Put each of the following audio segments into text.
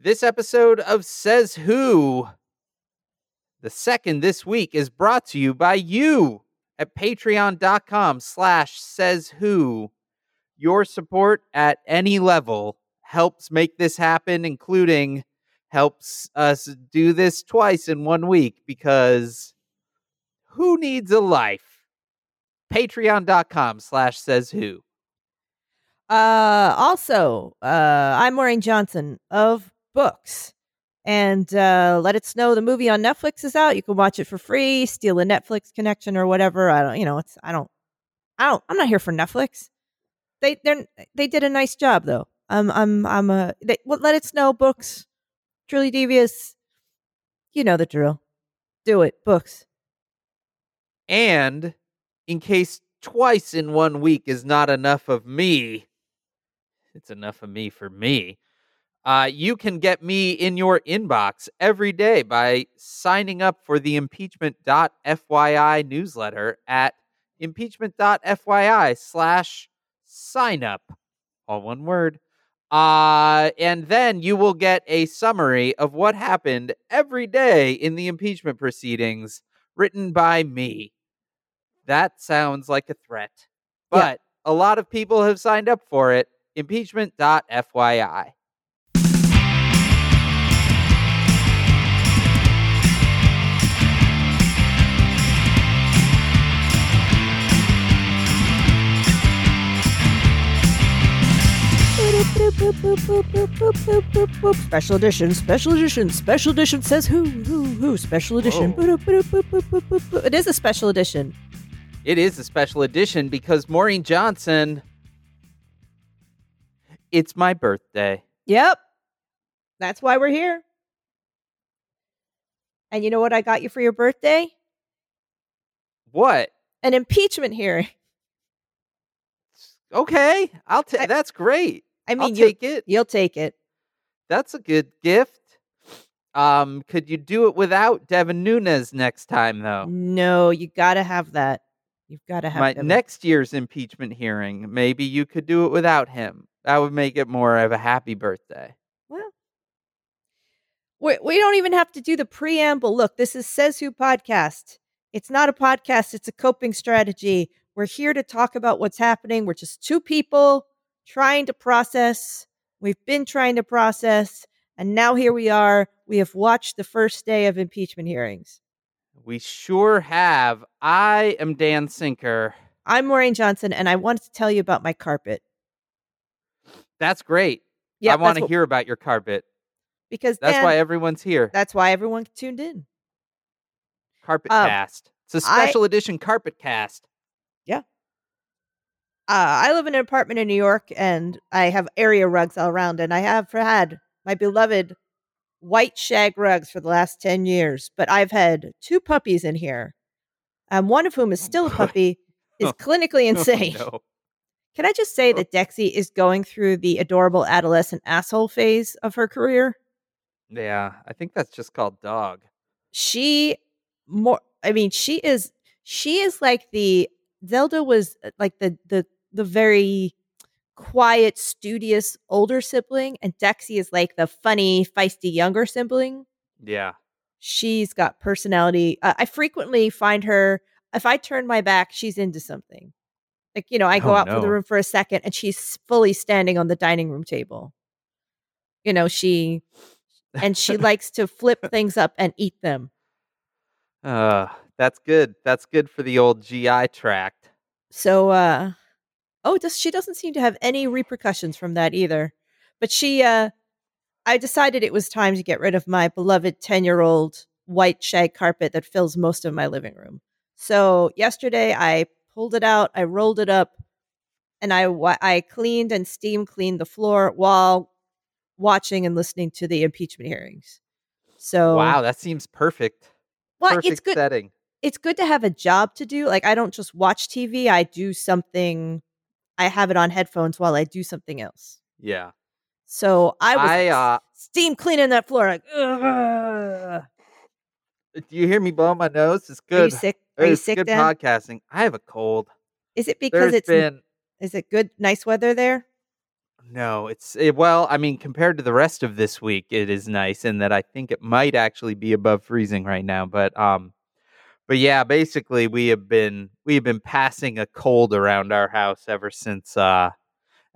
This episode of Says Who, the second this week, is brought to you by you at patreon.com slash says who. Your support at any level helps make this happen, including helps us do this twice in one week because who needs a life? Patreon.com slash says who. Uh, also, uh, I'm Maureen Johnson of Books. And uh, let it snow. The movie on Netflix is out. You can watch it for free. Steal a Netflix connection or whatever. I don't. You know. It's. I don't. I don't. I'm not here for Netflix. They. They. They did a nice job though. I'm. I'm. I'm a. They, well, let it snow. Books. Truly devious. You know the drill. Do it. Books. And in case twice in one week is not enough of me, it's enough of me for me. Uh, you can get me in your inbox every day by signing up for the impeachment.fyi newsletter at impeachment.fyi slash sign up. All one word. Uh, and then you will get a summary of what happened every day in the impeachment proceedings written by me. That sounds like a threat. Yeah. But a lot of people have signed up for it. Impeachment.fyi. Special edition, special edition, special edition says who, who, who, special edition. It is a special edition. It is a special edition because Maureen Johnson, it's my birthday. Yep. That's why we're here. And you know what I got you for your birthday? What? An impeachment hearing. Okay, I'll take. That's great. I mean, I'll you, take it. you'll take it. That's a good gift. Um, could you do it without Devin Nunes next time, though? No, you got to have that. You've got to have My them. next year's impeachment hearing, maybe you could do it without him. That would make it more of a happy birthday. Well, we, we don't even have to do the preamble. Look, this is Says Who podcast. It's not a podcast, it's a coping strategy. We're here to talk about what's happening. We're just two people trying to process. We've been trying to process. And now here we are. We have watched the first day of impeachment hearings. We sure have. I am Dan Sinker. I'm Maureen Johnson, and I wanted to tell you about my carpet. That's great. Yeah, I want to hear about your carpet. because That's Dan, why everyone's here. that's why everyone tuned in. Carpet um, cast. It's a special edition carpet cast. uh, I live in an apartment in New York and I have area rugs all around, and I have had my beloved white shag rugs for the last 10 years. But I've had two puppies in here, um, one of whom is still a puppy, is Oh, clinically insane. Oh, no. Can I just say that Dexy is going through the adorable adolescent asshole phase of her career? Yeah, I think that's just called dog. she more i mean she is she is like the zelda was uh, like the the the very quiet studious older sibling and dexy is like the funny feisty younger sibling Yeah. she's got personality uh, i frequently find her if i turn my back she's into something like you know i go Oh, out for the room for a second and she's fully standing on the dining room table you know she and she likes to flip things up and eat them Uh, that's good. That's good for the old GI tract. So uh oh, does she doesn't seem to have any repercussions from that either. But she uh I decided it was time to get rid of my beloved 10-year-old white shag carpet that fills most of my living room. So yesterday I pulled it out, I rolled it up, and I I cleaned and steam cleaned the floor while watching and listening to the impeachment hearings. So Wow, that seems perfect. well, perfect it's good setting. it's good to have a job to do. Like I don't just watch TV, I do something I have it on headphones while I do something else. Yeah. So I was I uh steam cleaning that floor like Ugh. do you hear me blowing my nose? It's good. Are you sick? Are you It's sick good Dan? podcasting. I have a cold. Is it because There's it's been is it good nice weather there? no, it's it, well, I mean, compared to the rest of this week, it is nice in that I think it might actually be above freezing right now. But um, but yeah, basically we have been we have been passing a cold around our house ever since uh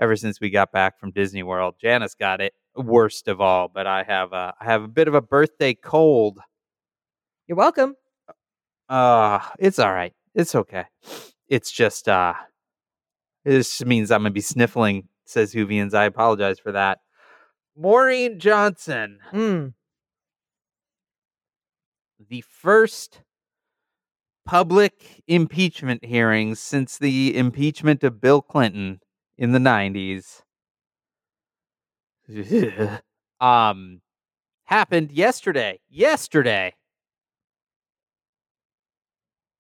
ever since we got back from Disney World. Janice got it worst of all, but I have a I have a bit of a birthday cold. You're welcome. Uh, it's all right. It's okay. It's just uh this means I'm gonna be sniffling, says Hoovians. I apologize for that. Maureen Johnson, Mm. the first public impeachment hearings since the impeachment of Bill Clinton in the 90s. um happened yesterday. Yesterday.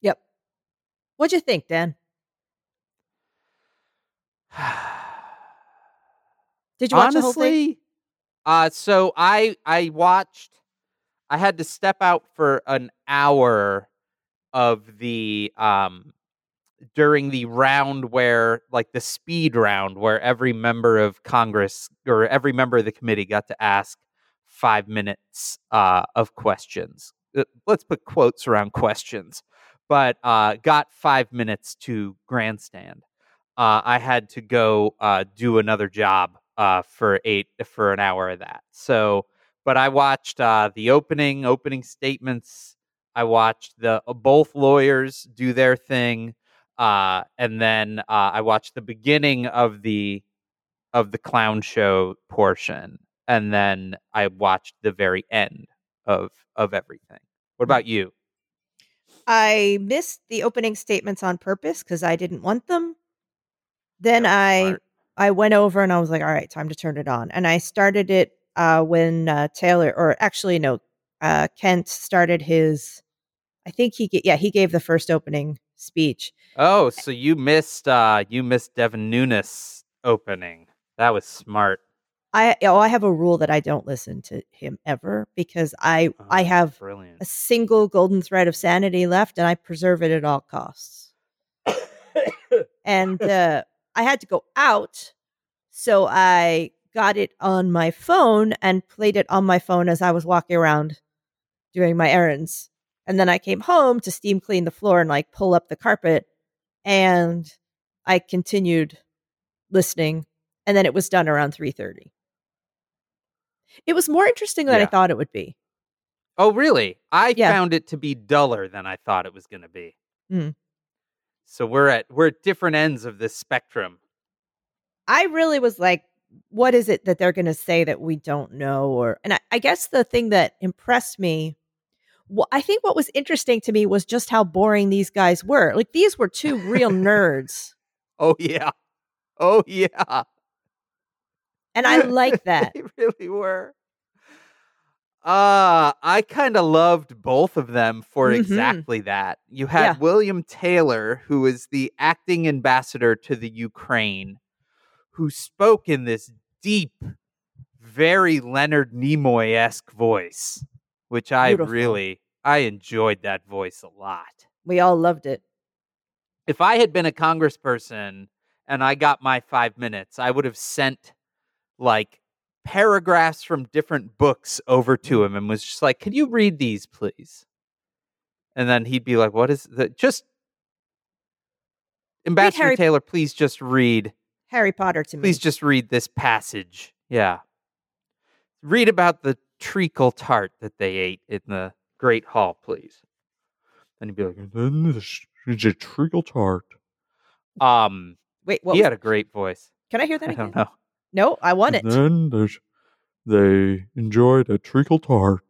Yep. What'd you think, Dan? Did you watch the whole thing? honestly uh so i i watched i had to step out for an hour of the um during the round where like the speed round where every member of congress or every member of the committee got to ask five minutes uh of questions Uh, let's put quotes around questions but uh got five minutes to grandstand uh, I had to go uh, do another job uh, for eight for an hour of that. So, but I watched the opening opening statements. I watched the uh, both lawyers do their thing, uh, and then uh, I watched the beginning of the of the clown show portion, and then I watched the very end of of everything. What about you? I missed the opening statements on purpose because I didn't want them. Then I smart. I went over and I was like, all right, time to turn it on. And I started it uh, when uh, Taylor, or actually no, uh, Kent started his. I think he yeah he gave the first opening speech. Oh, so you missed uh you missed Devin Nunes opening. That was smart. I oh I have a rule that I don't listen to him ever because I I Oh, have brilliant. a single golden thread of sanity left and I preserve it at all costs. and uh, I had to go out, so I got it on my phone and played it on my phone as I was walking around doing my errands. And then I came home to steam clean the floor and like pull up the carpet, and I continued listening, and then it was done around three thirty. It was more interesting than I thought it would be. oh, really? I Yeah. found it to be duller than I thought it was going to be. Mm. So we're at we're at different ends of this spectrum. I really was like, what is it that they're going to say that we don't know? Or, and I, I guess the thing that impressed me, wh- I think what was interesting to me was just how boring these guys were. Like, these were two real nerds. Oh yeah. Oh yeah. And I like that. they really were. Uh, I kind of loved both of them for Mhm. exactly that. You had Yeah. William Taylor, who is the acting ambassador to the Ukraine, who spoke in this deep, very Leonard Nimoy esque voice, which I Beautiful. really I enjoyed that voice a lot. We all loved it. If I had been a congressperson and I got my five minutes, I would have sent like paragraphs from different books over to him and was just like, "Can you read these, please?" And then he'd be like, "What is that? Just Ambassador Harry- Taylor, please just read. Harry Potter to me. Please just read this passage. Yeah, read about the treacle tart that they ate in the Great Hall, please." And he'd be like, "And then this is a treacle tart." Um, Wait, what? he was- had a great voice. can I hear that I again? don't know. No, I want it. And then there's, they enjoyed a treacle tart.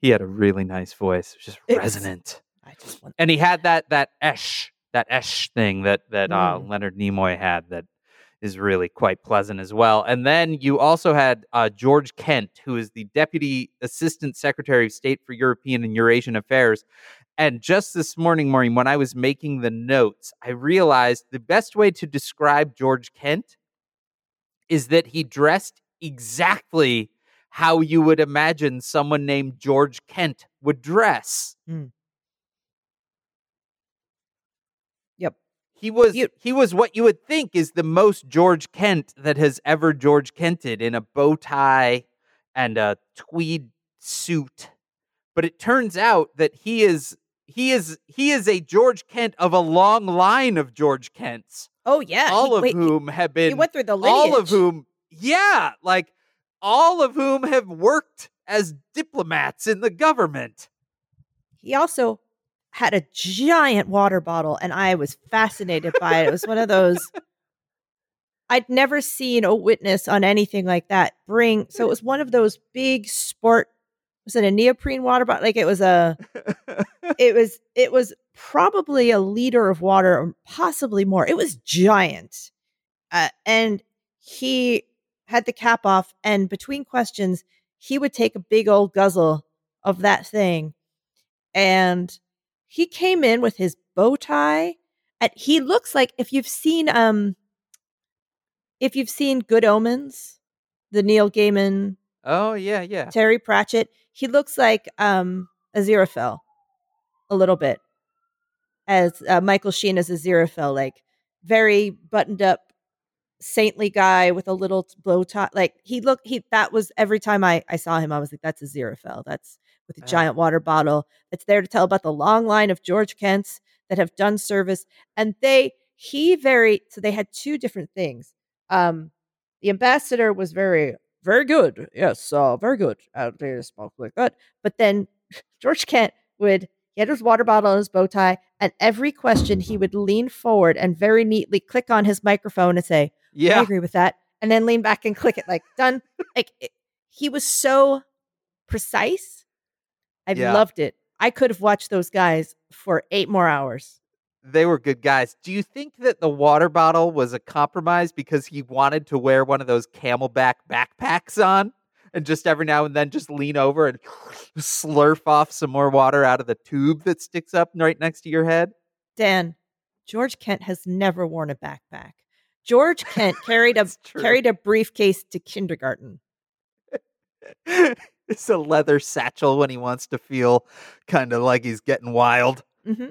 He had a really nice voice, just It was- resonant. I just want. and he had that that esh that esh thing that that uh, Mm. Leonard Nimoy had that is really quite pleasant as well. And then you also had uh, George Kent, who is the Deputy Assistant Secretary of State for European and Eurasian Affairs. And just this morning, Maureen, when I was making the notes, I realized the best way to describe George Kent is that he dressed exactly how you would imagine someone named George Kent would dress. Yep. He was You- he was what you would think is the most George Kent that has ever George Kented in a bow tie and a tweed suit. But it turns out that he is he is he is a George Kent of a long line of George Kents, Oh yeah, he- all of wait, he- whom have been he, went through the lineage. all of whom yeah, like all of whom have worked as diplomats in the government. He also had a giant water bottle, and I was fascinated by it. It was one of those. I'd never seen a witness on anything like that bring. So it was one of those big sport. Was it a neoprene water bottle? Like it was a. It was. It was probably a liter of water, or possibly more. It was giant, uh, and he had the cap off. And between questions, he would take a big old guzzle of that thing and he came in with his bow tie and he looks like if you've seen um if you've seen good omens the neil gaiman oh yeah, yeah. terry pratchett he looks like um aziraphale a little bit as uh, michael sheen as aziraphale like very buttoned up saintly guy with a little bow tie like he looked he that was every time i i saw him i was like that's aziraphale that's with a Ah. giant water bottle that's there to tell about the long line of George Kents that have done service. And they, he very, so they had two different things. Um, the ambassador was very, very good. Yes, uh, very good. Uh, they spoke like that. But then George Kent would, he had his water bottle and his bow tie, and every question he would lean forward and very neatly click on his microphone and say, Yeah, I agree with that. And then lean back and click it like done. like it, he was so precise. I Yeah. loved it. I could have watched those guys for eight more hours. They were good guys. Do you think that the water bottle was a compromise because he wanted to wear one of those CamelBak backpacks on and just every now and then just lean over and slurp off some more water out of the tube that sticks up right next to your head? Dan, George Kent has never worn a backpack. George Kent carried a true. carried a briefcase to kindergarten. it's a leather satchel when he wants to feel kind of like he's getting wild. hmm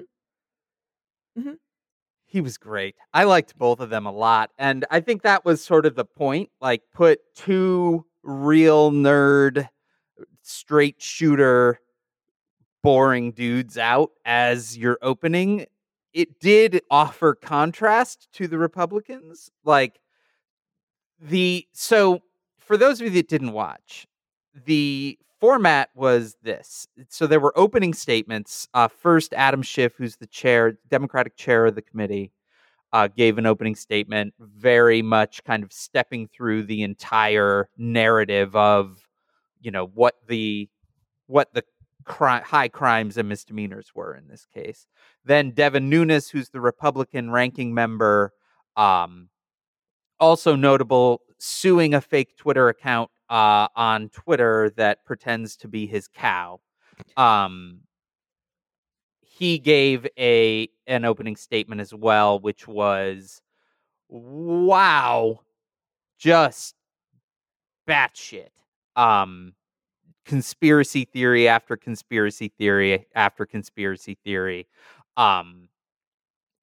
He was great. I liked both of them a lot. And I think that was sort of the point. Like, put two real nerd, straight shooter, boring dudes out as your opening. It did offer contrast to the Republicans. Like, the. So, for those of you that didn't watch, the format was this. So there were opening statements. Uh, first, Adam Schiff, who's the chair, Democratic chair of the committee, uh, gave an opening statement, very much kind of stepping through the entire narrative of, you know, what the what the cri- high crimes and misdemeanors were in this case. Then Devin Nunes, who's the Republican ranking member, um, also notable, suing a fake Twitter account uh, on Twitter that pretends to be his cow. Um, he gave a an opening statement as well, which was, "Wow, just batshit." Um, conspiracy theory after conspiracy theory after conspiracy theory. Um,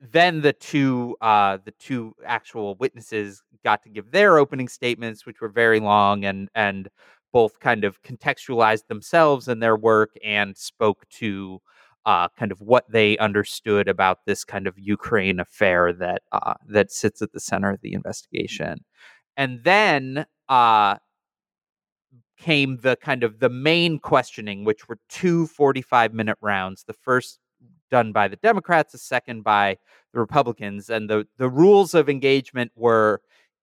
then the two uh the two actual witnesses got to give their opening statements which were very long and and both kind of contextualized themselves and their work and spoke to uh kind of what they understood about this kind of Ukraine affair that uh that sits at the center of the investigation. And then uh came the kind of the main questioning which were two 45 minute rounds. The first done by the democrats a second by the republicans and the the rules of engagement were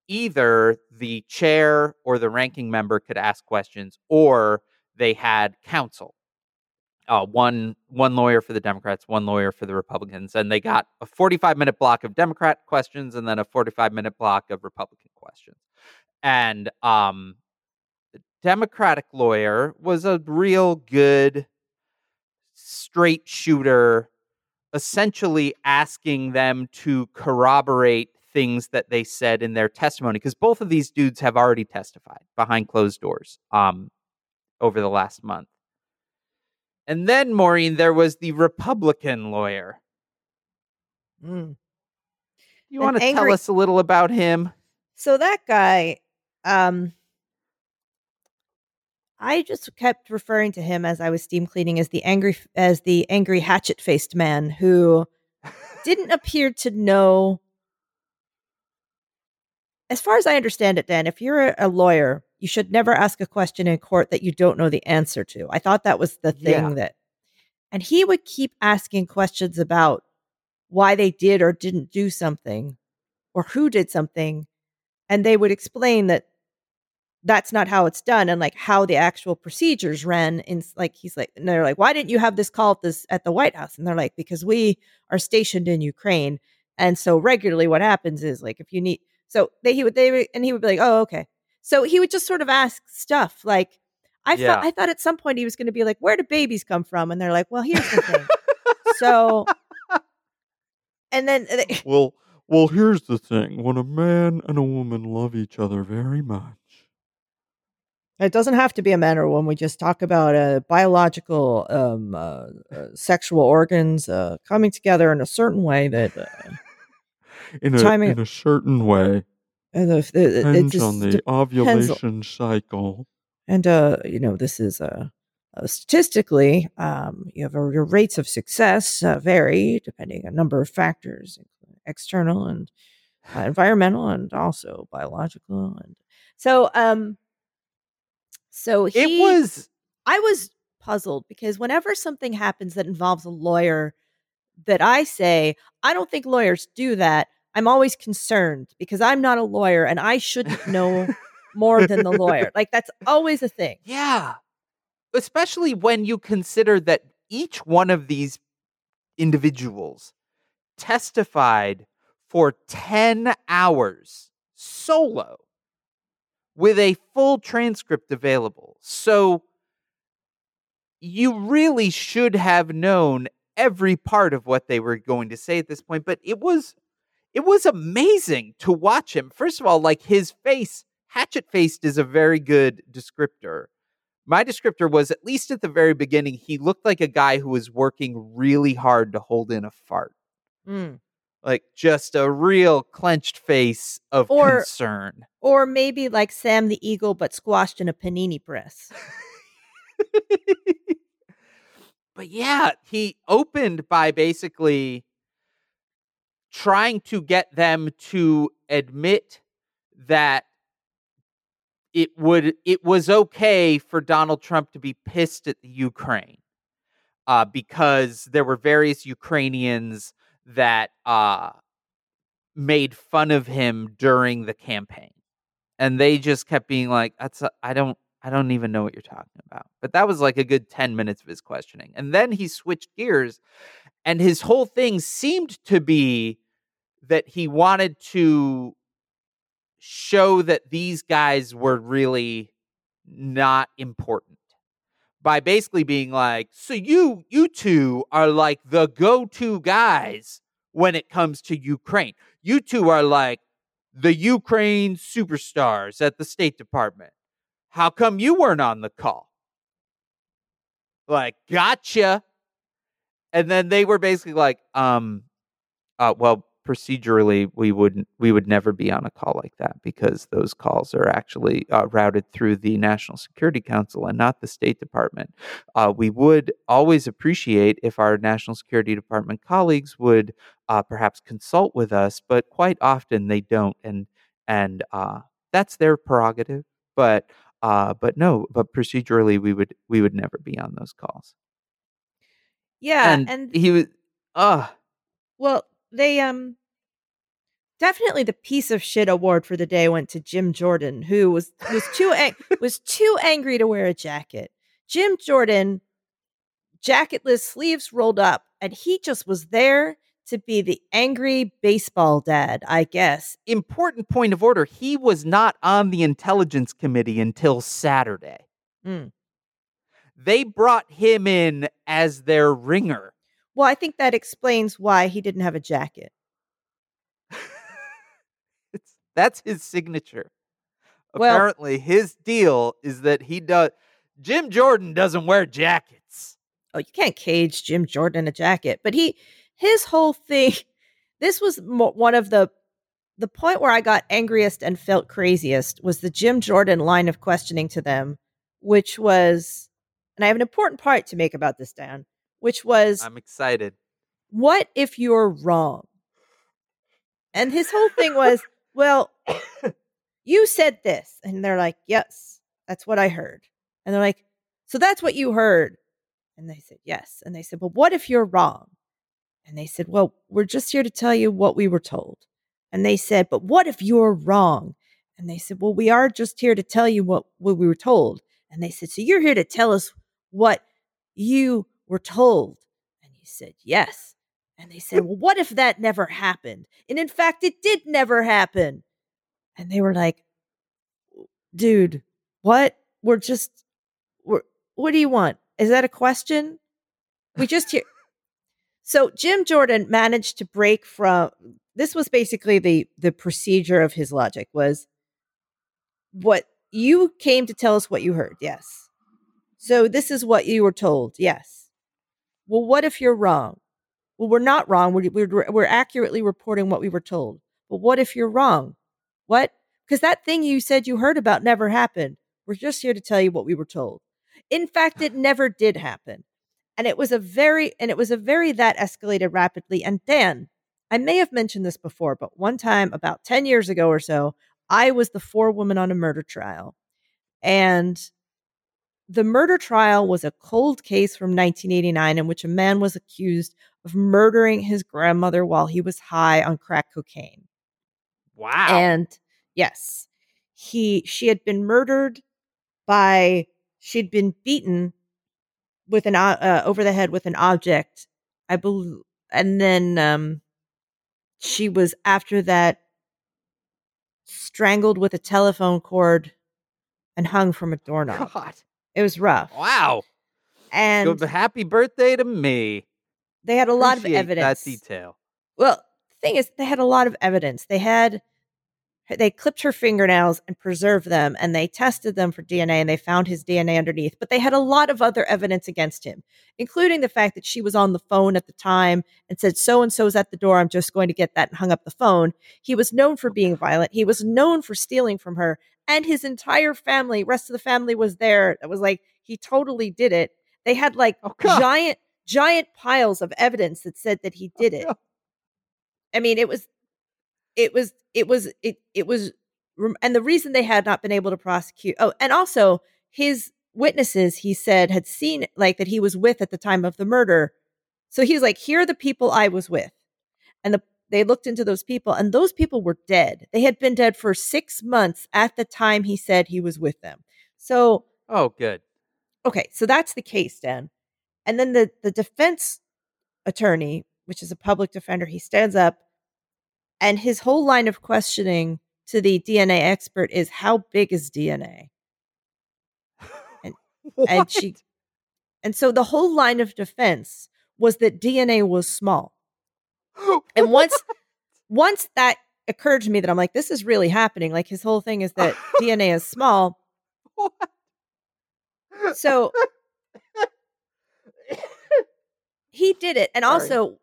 either the chair or the ranking member could ask questions or they had counsel. Uh, one one lawyer for the democrats one lawyer for the republicans and they got a 45 minute block of democrat questions and then a 45 minute block of republican questions. And um the democratic lawyer was a real good straight shooter essentially asking them to corroborate things that they said in their testimony because both of these dudes have already testified behind closed doors um over the last month and then maureen there was the republican lawyer Mm. You want to tell us a little about him? So that guy, um, I just kept referring to him as I was steam cleaning as the angry as the angry hatchet faced man who didn't appear to know. As far as I understand it, Dan, if you're a, lawyer, you should never ask a question in court that you don't know the answer to. I thought that was the thing Yeah. that, and he would keep asking questions about why they did or didn't do something or who did something and they would explain that that's not how it's done and like how the actual procedures ran in like he's like and they're like why didn't you have this call at this at the white house? And they're like because we are stationed in ukraine and so regularly what happens is like if you need so they he would they and he would be like oh okay. So he would just sort of ask stuff like i Yeah. thought i thought at some point he was going to be like where do babies come from? And they're like well here's the thing. So and then they- Well, well, here's the thing: when a man and a woman love each other very much, It doesn't have to be a man or a woman. We just talk about uh, biological um, uh, uh, sexual organs uh, coming together in a certain way that uh, in a Timing- in a certain way, and if it, it depends just on the depends ovulation cycle. and uh, you know this is uh, uh, statistically um, you have uh, your rates of success uh, vary depending on a number of factors, external and uh, environmental, and also biological. And so, um, so he, It was I was puzzled because whenever something happens that involves a lawyer, that I say, I don't think lawyers do that. I'm always concerned because I'm not a lawyer and I shouldn't know more than the lawyer. Like that's always a thing. Yeah. Especially when you consider that each one of these individuals testified for 10 hours solo with a full transcript available. So you really should have known every part of what they were going to say at this point, but it was it was amazing to watch him. First of all, like his face, hatchet faced is a very good descriptor. My descriptor was at least at the very beginning, he looked like a guy who was working really hard to hold in a fart. Mm. Like just a real clenched face of Or- concern. Or maybe like Sam the Eagle, but squashed in a panini press. but yeah, he opened by basically trying to get them to admit that it would it was okay for Donald Trump to be pissed at the Ukraine uh, because there were various Ukrainians that uh, made fun of him during the campaign, and they just kept being like, "That's I don't I don't even know what you're talking about." But that was like a good ten minutes of his questioning, and then he switched gears, and his whole thing seemed to be that he wanted to show that these guys were really not important by basically being like so you you two are like the go-to guys when it comes to Ukraine. You two are like the Ukraine superstars at the State Department. How come you weren't on the call? Like gotcha. And then they were basically like um uh well procedurally we wouldn't we would never be on a call like that because those calls are actually uh, routed through the national security council and not the state department. Uh, we would always appreciate if our national security department colleagues would uh, perhaps consult with us but quite often they don't and and uh, that's their prerogative but uh, but no but procedurally we would we would never be on those calls. Yeah, and, and he was uh Well, they um definitely the piece of shit award for the day went to Jim Jordan, who was was too ang- was too angry to wear a jacket. Jim Jordan, jacketless, sleeves rolled up, and he just was there to be the angry baseball dad, I guess. important point of order he was not on the intelligence committee until saturday Mm. they brought him in as their ringer Well, I think that explains why he didn't have a jacket. it's, that's his signature. Well- apparently his deal is that he does jim jordan doesn't wear jackets. Oh, you can't cage Jim Jordan in a jacket, but he his whole thing this was one of the the point where I got angriest and felt craziest was the Jim Jordan line of questioning to them, which was, and I have an important part to make about this, Dan, which was, I'm excited. what if you're wrong? And his whole thing was, well, you said this. And they're like, yes, that's what I heard. And they're like, so that's what you heard. And they said, yes. And they said, well, what if you're wrong? And they said, well, we're just here to tell you what we were told. And they said, but what if you're wrong? And they said, well, we are just here to tell you what, what we were told. And they said, so you're here to tell us what you were told. And he said, yes. And they said, well, what if that never happened? And in fact, it did never happen. And they were like, dude, what? We're just, we're, what do you want? Is that a question? We just hear. So Jim Jordan managed to break from this was basically the the procedure of his logic was what you came to tell us what you heard. Yes. So this is what you were told. Yes. Well, what if you're wrong? Well, we're not wrong. We're, we're, we're accurately reporting what we were told. But what if you're wrong? What? Because that thing you said you heard about never happened. We're just here to tell you what we were told. In fact, it never did happen. And it was a very, and it was a very that escalated rapidly. And Dan, I may have mentioned this before, but one time about 10 years ago or so, I was the forewoman on a murder trial. And the murder trial was a cold case from 1989 in which a man was accused of murdering his grandmother while he was high on crack cocaine. Wow. And yes, he she had been murdered by she'd been beaten with an uh, over the head with an object, I believe, and then um, she was after that strangled with a telephone cord and hung from a doorknob. God. It was rough, Wow. and Good happy birthday to me. they had a lot of evidence. That detail. Well, the thing is, they had a lot of evidence. They had they clipped her fingernails and preserved them, and they tested them for DNA, and they found his DNA underneath. But they had a lot of other evidence against him, including the fact that she was on the phone at the time and said, "So and so's at the door. I'm just going to get that," and hung up the phone. He was known for being violent. He was known for stealing from her, and his entire family, rest of the family, was there. It was like he totally did it. They had like Oh, giant, giant piles of evidence that said that he oh, did it. God. I mean, it was, it was, it was, it, it was, and the reason they had not been able to prosecute. Oh, and also his witnesses, he said, had seen like that he was with at the time of the murder. So he was like, "Here are the people I was with," and the they looked into those people, and those people were dead. They had been dead for six months at the time he said he was with them. So Oh, good. okay, so that's the case, Dan. And then the the defense attorney, which is a public defender, he stands up and his whole line of questioning to the DNA expert is how big is DNA? And What? she and so the whole line of defense was that DNA was small. And once once that occurred to me that I'm like, this is really happening. Like his whole thing is that DNA is small. What? So he did it. And Sorry. also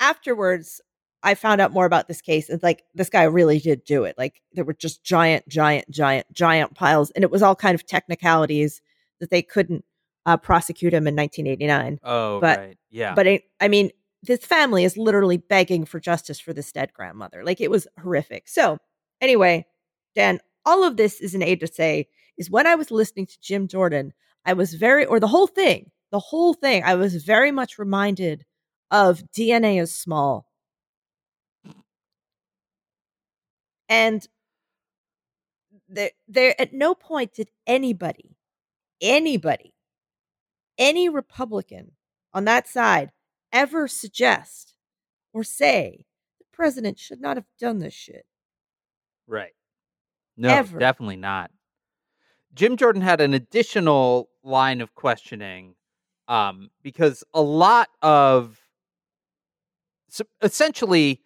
afterwards, I found out more about this case. It's like this guy really did do it. Like there were just giant, giant, giant, giant piles, and it was all kind of technicalities that they couldn't uh, prosecute him in 1989. Oh, But- right. Yeah. But it, I mean, this family is literally begging for justice for this dead grandmother. Like it was horrific. So anyway, Dan, all of this is an aid to say is when I was listening to Jim Jordan, I was very, or the whole thing, the whole thing, I was very much reminded of DNA is small. And there, there, at no point did anybody, anybody, any Republican on that side ever suggest or say the president should not have done this shit. Right. No, Ever. definitely not. Jim Jordan had an additional line of questioning um, because a lot of so essentially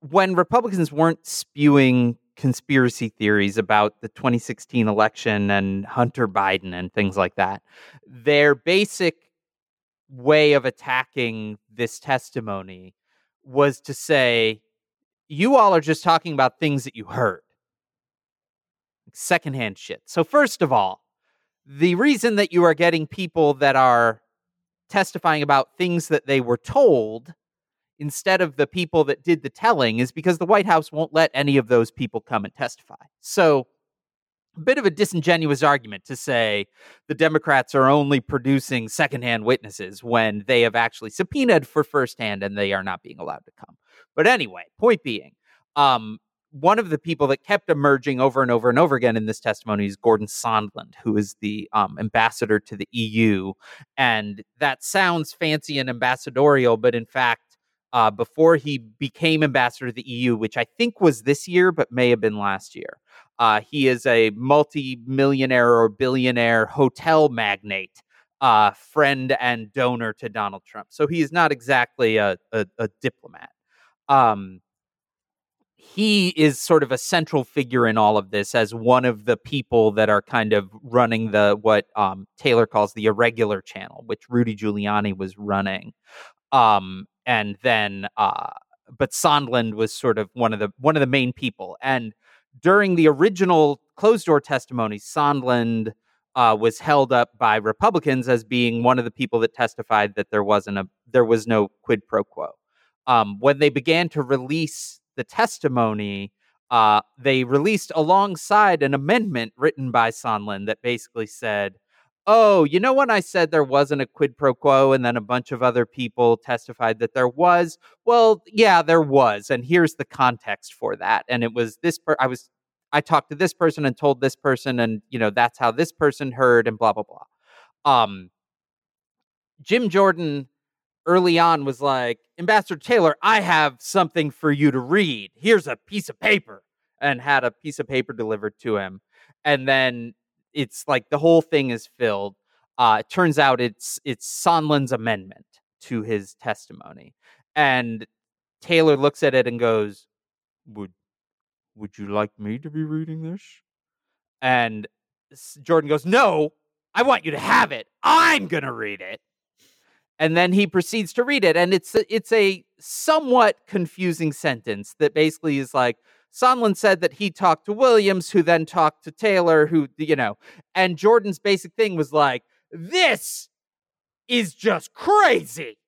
when Republicans weren't spewing conspiracy theories about the 2016 election and Hunter Biden and things like that, their basic way of attacking this testimony was to say, you all are just talking about things that you heard. Secondhand shit. So, first of all, the reason that you are getting people that are testifying about things that they were told instead of the people that did the telling is because the White House won't let any of those people come and testify. So, a bit of a disingenuous argument to say the Democrats are only producing secondhand witnesses when they have actually subpoenaed for firsthand and they are not being allowed to come. But anyway, point being, um, one of the people that kept emerging over and over and over again in this testimony is Gordon Sondland, who is the um, ambassador to the EU. And that sounds fancy and ambassadorial, but in fact, uh, before he became ambassador to the EU, which I think was this year, but may have been last year, uh, he is a multi-millionaire or billionaire hotel magnate, uh, friend and donor to Donald Trump. So he is not exactly a, a, a diplomat. Um, he is sort of a central figure in all of this as one of the people that are kind of running the what um, Taylor calls the irregular channel, which Rudy Giuliani was running. Um, and then, uh, but Sondland was sort of one of the one of the main people. And during the original closed door testimony, Sondland uh, was held up by Republicans as being one of the people that testified that there wasn't a there was no quid pro quo. Um, when they began to release the testimony, uh, they released alongside an amendment written by Sondland that basically said, "Oh, you know when I said there wasn't a quid pro quo, and then a bunch of other people testified that there was? Well, yeah, there was, and here's the context for that. And it was this. Per- I was, I talked to this person and told this person, and you know that's how this person heard, and blah blah blah." Um, Jim Jordan early on was like, Ambassador Taylor, I have something for you to read. Here's a piece of paper, and had a piece of paper delivered to him. And then it's like the whole thing is filled. Uh, it turns out it's it's Sondland's amendment to his testimony, and Taylor looks at it and goes, Would Would you like me to be reading this? and Jordan goes, "No, I want you to have it. I'm gonna read it." And then he proceeds to read it, and it's it's a somewhat confusing sentence that basically is like Sondland said that he talked to Williams, who then talked to Taylor, who you know, and Jordan's basic thing was like, "This is just crazy."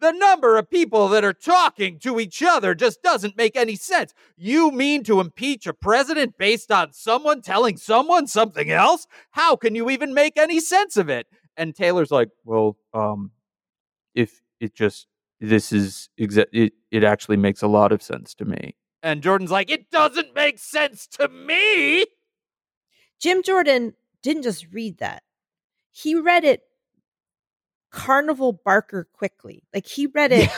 The number of people that are talking to each other just doesn't make any sense. You mean to impeach a president based on someone telling someone something else? How can you even make any sense of it? And Taylor's like, Well, um, if it just this is exa- it, it actually makes a lot of sense to me. And Jordan's like, it doesn't make sense to me. Jim Jordan didn't just read that. He read it Carnival Barker quickly. Like he read it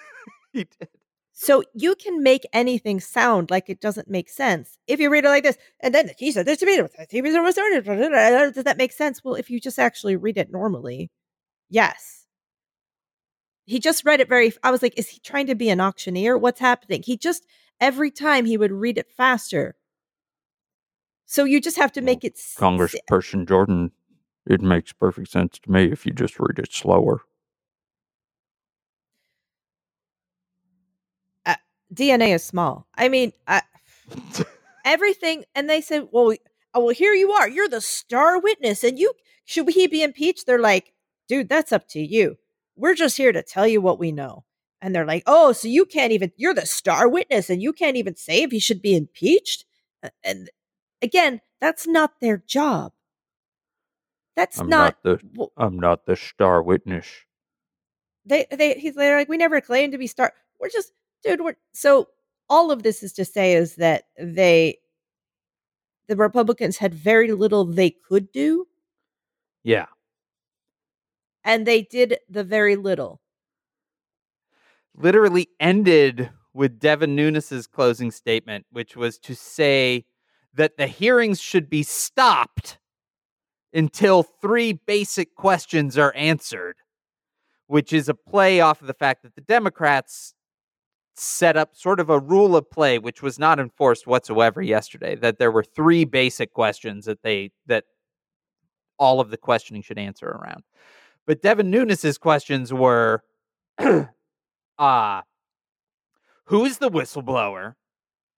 he did. so you can make anything sound like it doesn't make sense if you read it like this. And then he said this to me. Does that make sense? Well, if you just actually read it normally, yes. He just read it very. I was like, is he trying to be an auctioneer? What's happening? He just every time he would read it faster. So you just have to make it Congressperson Jordan, it makes perfect sense to me if you just read it slower. Uh, DNA is small. I mean, I, everything. And they said, well, we- oh, well, here you are. You're the star witness. And you, should he be impeached? They're like, dude, that's up to you. We're just here to tell you what we know. And they're like, oh, so you can't even, you're the star witness and you can't even say if he should be impeached. And again, that's not their job. That's I'm not, not, the I'm not the star witness. they they he's they're like we never claimed to be star we're just dude we're so all of this is to say is that they the republicans had very little they could do Yeah. and they did the very little literally ended with Devin Nunes's closing statement, which was to say that the hearings should be stopped until three basic questions are answered, which is a play off of the fact that the Democrats set up sort of a rule of play which was not enforced whatsoever yesterday that there were three basic questions that they that all of the questioning should answer around. But devin nunes's questions were uh who's the whistleblower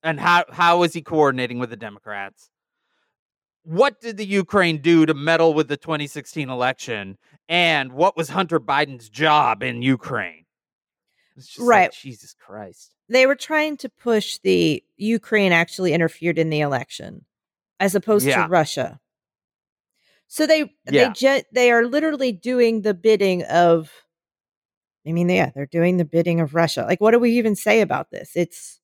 and how how is he coordinating with the Democrats? What did the Ukraine do to meddle with the 2016 election? And what was Hunter Biden's job in Ukraine? Just like, Right. Jesus Christ. They were trying to push the Ukraine actually interfered in the election as opposed Yeah. to Russia. So they Yeah. they je- they are literally doing the bidding of I mean, yeah, they're doing the bidding of Russia. Like what do we even say about this? It's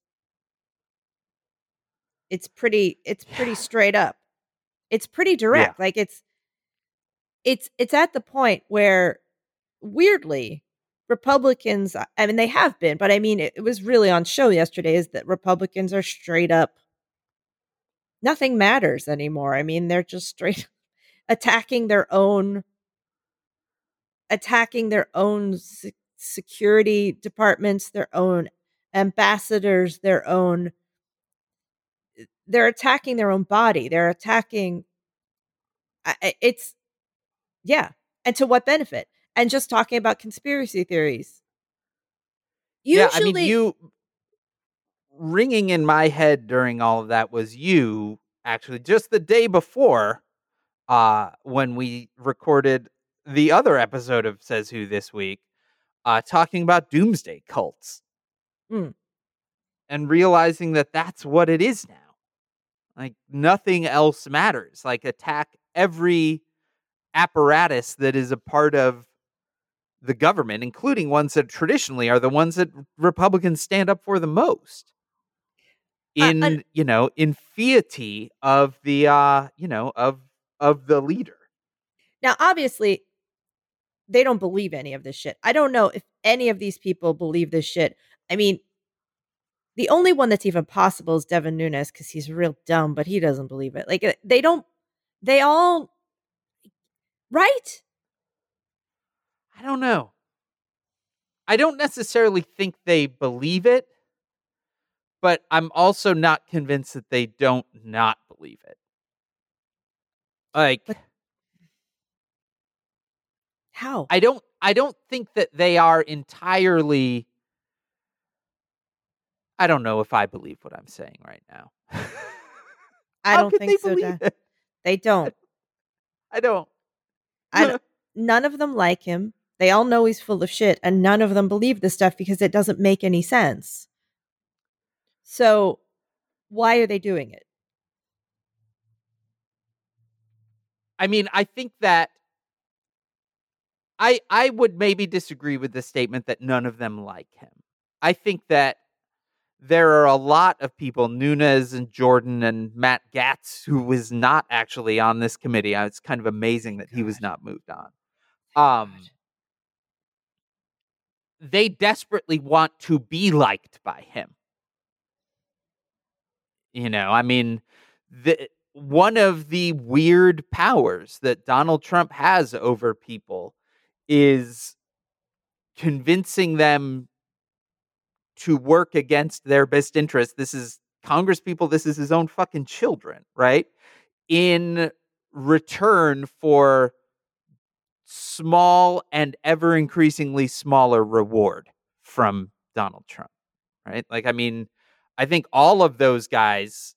it's pretty it's pretty Yeah. straight up. It's pretty direct. Like it's it's it's at the point where weirdly Republicans I mean they have been, but I mean it, it was really on show yesterday is that Republicans are straight up nothing matters anymore. I mean they're just straight attacking their own attacking their own security departments, their own ambassadors, their own they're attacking their own body. They're attacking it's yeah. And to what benefit? And just talking about conspiracy theories. Usually, yeah, I mean, you ringing in my head during all of that was you actually just the day before uh when we recorded the other episode of Says Who this week, uh talking about doomsday cults. Mm. And realizing that that's what it is now. Like nothing else matters. Like attack every apparatus that is a part of the government, including ones that traditionally are the ones that Republicans stand up for the most. Uh, In you know, in fealty of the uh, you know, of of the leader. now obviously they don't believe any of this shit. I don't know if any of these people believe this shit. I mean, the only one that's even possible is Devin Nunes because he's real dumb, but he doesn't believe it. Like uh, they don't. They all, right? I don't know. I don't necessarily think they believe it, but I'm also not convinced that they don't not believe it. Like But- How? I don't I don't think that they are entirely I don't know if I believe what I'm saying right now. I don't think they so. believe it? They don't. I don't. I don't- none of them like him. They all know he's full of shit, and none of them believe this stuff because it doesn't make any sense. So, why are they doing it? I mean, I think that I I would maybe disagree with the statement that none of them like him. I think that there are a lot of people, Nunes and Jordan and Matt Gaetz, who was not actually on this committee. Uh, It's kind of amazing that he was not moved on. Um, they desperately want to be liked by him. You know, I mean, the one of the weird powers that Donald Trump has over people is convincing them to work against their best interest. This is Congress people, this is his own fucking children, right? In return for small and ever increasingly smaller reward from Donald Trump, right? Like, I mean, I think all of those guys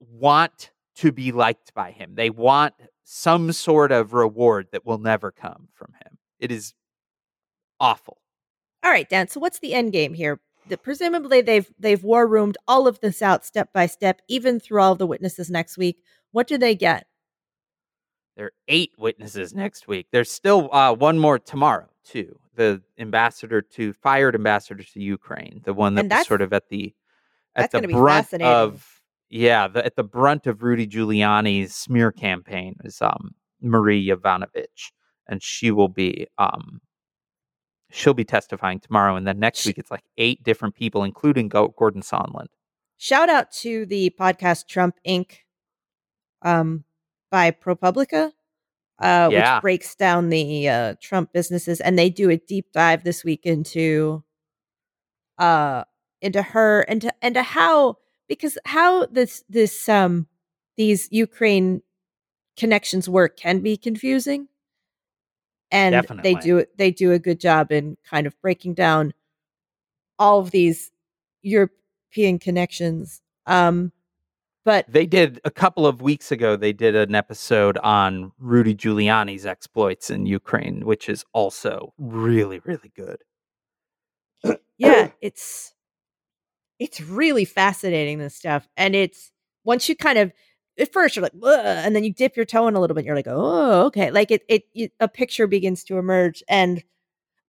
want to be liked by him. They want some sort of reward that will never come from him. It is awful. All right, Dan. So, what's the end game here? The, presumably, they've they've war roomed all of this out step by step, even through all the witnesses next week. What do they get? There are eight witnesses next week. There's still uh, one more tomorrow, too. The ambassador to fired ambassador to Ukraine, the one that was that's- sort of at the at the brunt of yeah, the, at the brunt of Rudy Giuliani's smear campaign is um, Marie Yovanovitch, and she will be um, she'll be testifying tomorrow, and then next week it's like eight different people, including Gordon Sondland. Shout out to the podcast Trump Inc. Um, by ProPublica, uh, Yeah. which breaks down the uh, Trump businesses, and they do a deep dive this week into, uh, into her and to and to how because how this this um these Ukraine connections work can be confusing, and Definitely. they do they do a good job in kind of breaking down all of these European connections. Um, but They did a couple of weeks ago. They did an episode on Rudy Giuliani's exploits in Ukraine, which is also really, really good. yeah, it's it's really fascinating this stuff, and it's once you kind of at first you're like, and then you dip your toe in a little bit, you're like, oh, okay, like it, it, it a picture begins to emerge, and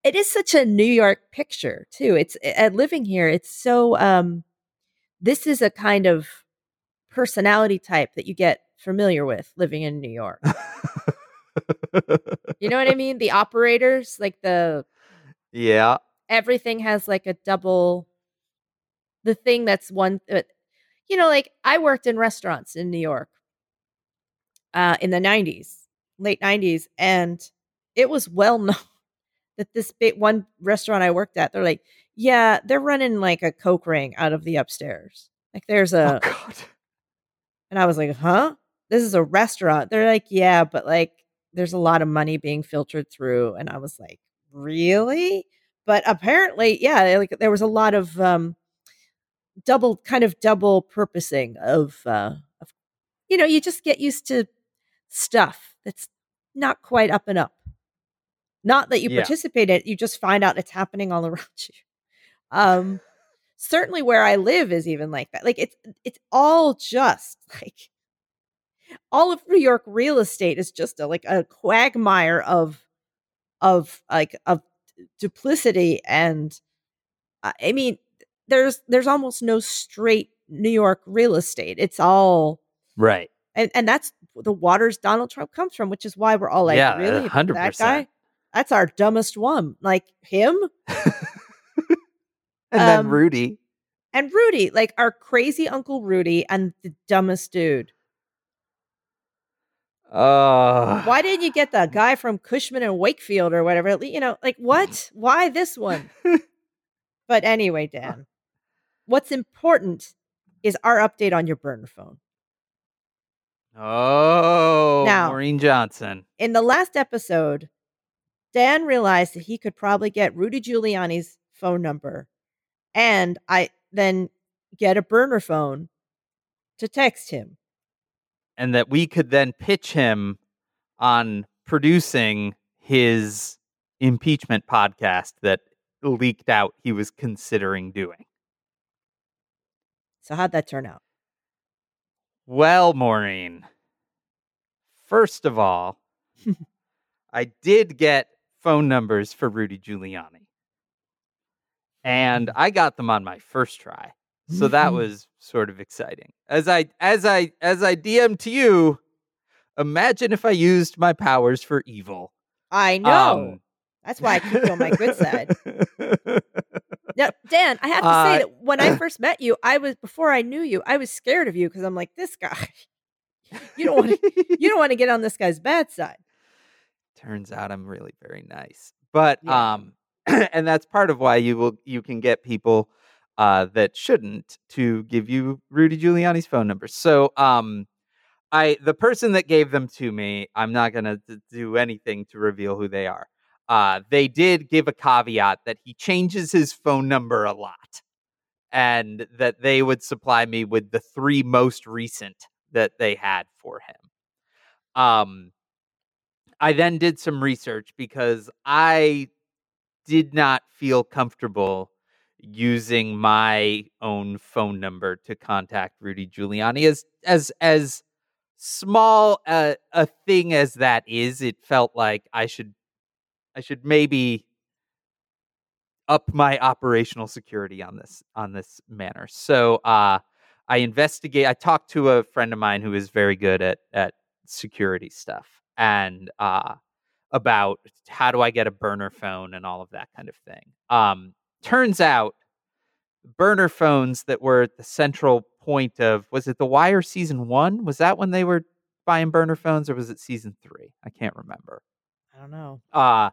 it is such a New York picture too. It's at living here, it's so um, this is a kind of personality type that you get familiar with living in New York. You know what I mean? The operators, like the yeah. everything has like a double the thing that's one uh, you know like i worked in restaurants in new york uh in the 90s late 90s and it was well known that this big one restaurant i worked at they're like yeah they're running like a coke ring out of the upstairs. Like there's Oh a God. and i was like huh? This is a restaurant? They're like yeah but like there's a lot of money being filtered through. And i was like really? But apparently yeah like there was a lot of um double kind of double purposing of uh of you know you just get used to stuff that's not quite up and up not that you Yeah. participate in it you just find out it's happening all around you um certainly where i live is even like that like it's it's all just like all of new york real estate is just a like a quagmire of of like of duplicity and uh, i mean there's there's almost no straight new york real estate. It's all Right. and and that's the waters donald trump comes from which is why we're all like Yeah, really? 100%. that guy? that's our dumbest one. Like him? And then Um, Rudy. and rudy like our crazy uncle rudy and the dumbest dude. Uh, why didn't you get the guy from cushman and wakefield or whatever? You know like what? Why this one? But anyway dan what's important is our update on your burner phone Oh, Now- Maureen Johnson. in the last episode, Dan realized that he could probably get Rudy Giuliani's phone number and I then get a burner phone to text him. and that we could then pitch him on producing his impeachment podcast that leaked out he was considering doing. So how'd that turn out? Well, Maureen, first of all, I did get phone numbers for Rudy Giuliani. And I got them on my first try. So that was sort of exciting. As I as I as I DM to you, imagine if I used my powers for evil. I know. Um, That's why I keep on my good side. Now, Dan, I have to say Uh, that when I first met you, I was before I knew you, I was scared of you because I'm like, this guy, you don't want to you don't want to get on this guy's bad side. Turns out I'm really very nice. But Yeah. um and that's part of why you will you can get people uh that shouldn't to give you Rudy Giuliani's phone number. So um I the person that gave them to me, I'm not going to do anything to reveal who they are. Uh they did give a caveat that he changes his phone number a lot and that they would supply me with the three most recent that they had for him. Um I then did some research because I did not feel comfortable using my own phone number to contact Rudy Giuliani as as as small a, a thing as that is it felt like I should I should maybe up my operational security on this on this manner. So uh I investigate I talked to a friend of mine who is very good at at security stuff and uh about how do I get a burner phone and all of that kind of thing. Um turns out burner phones that were at the central point of was it the wire season 1 was that when they were buying burner phones or was it season 3 I can't remember I don't know. uh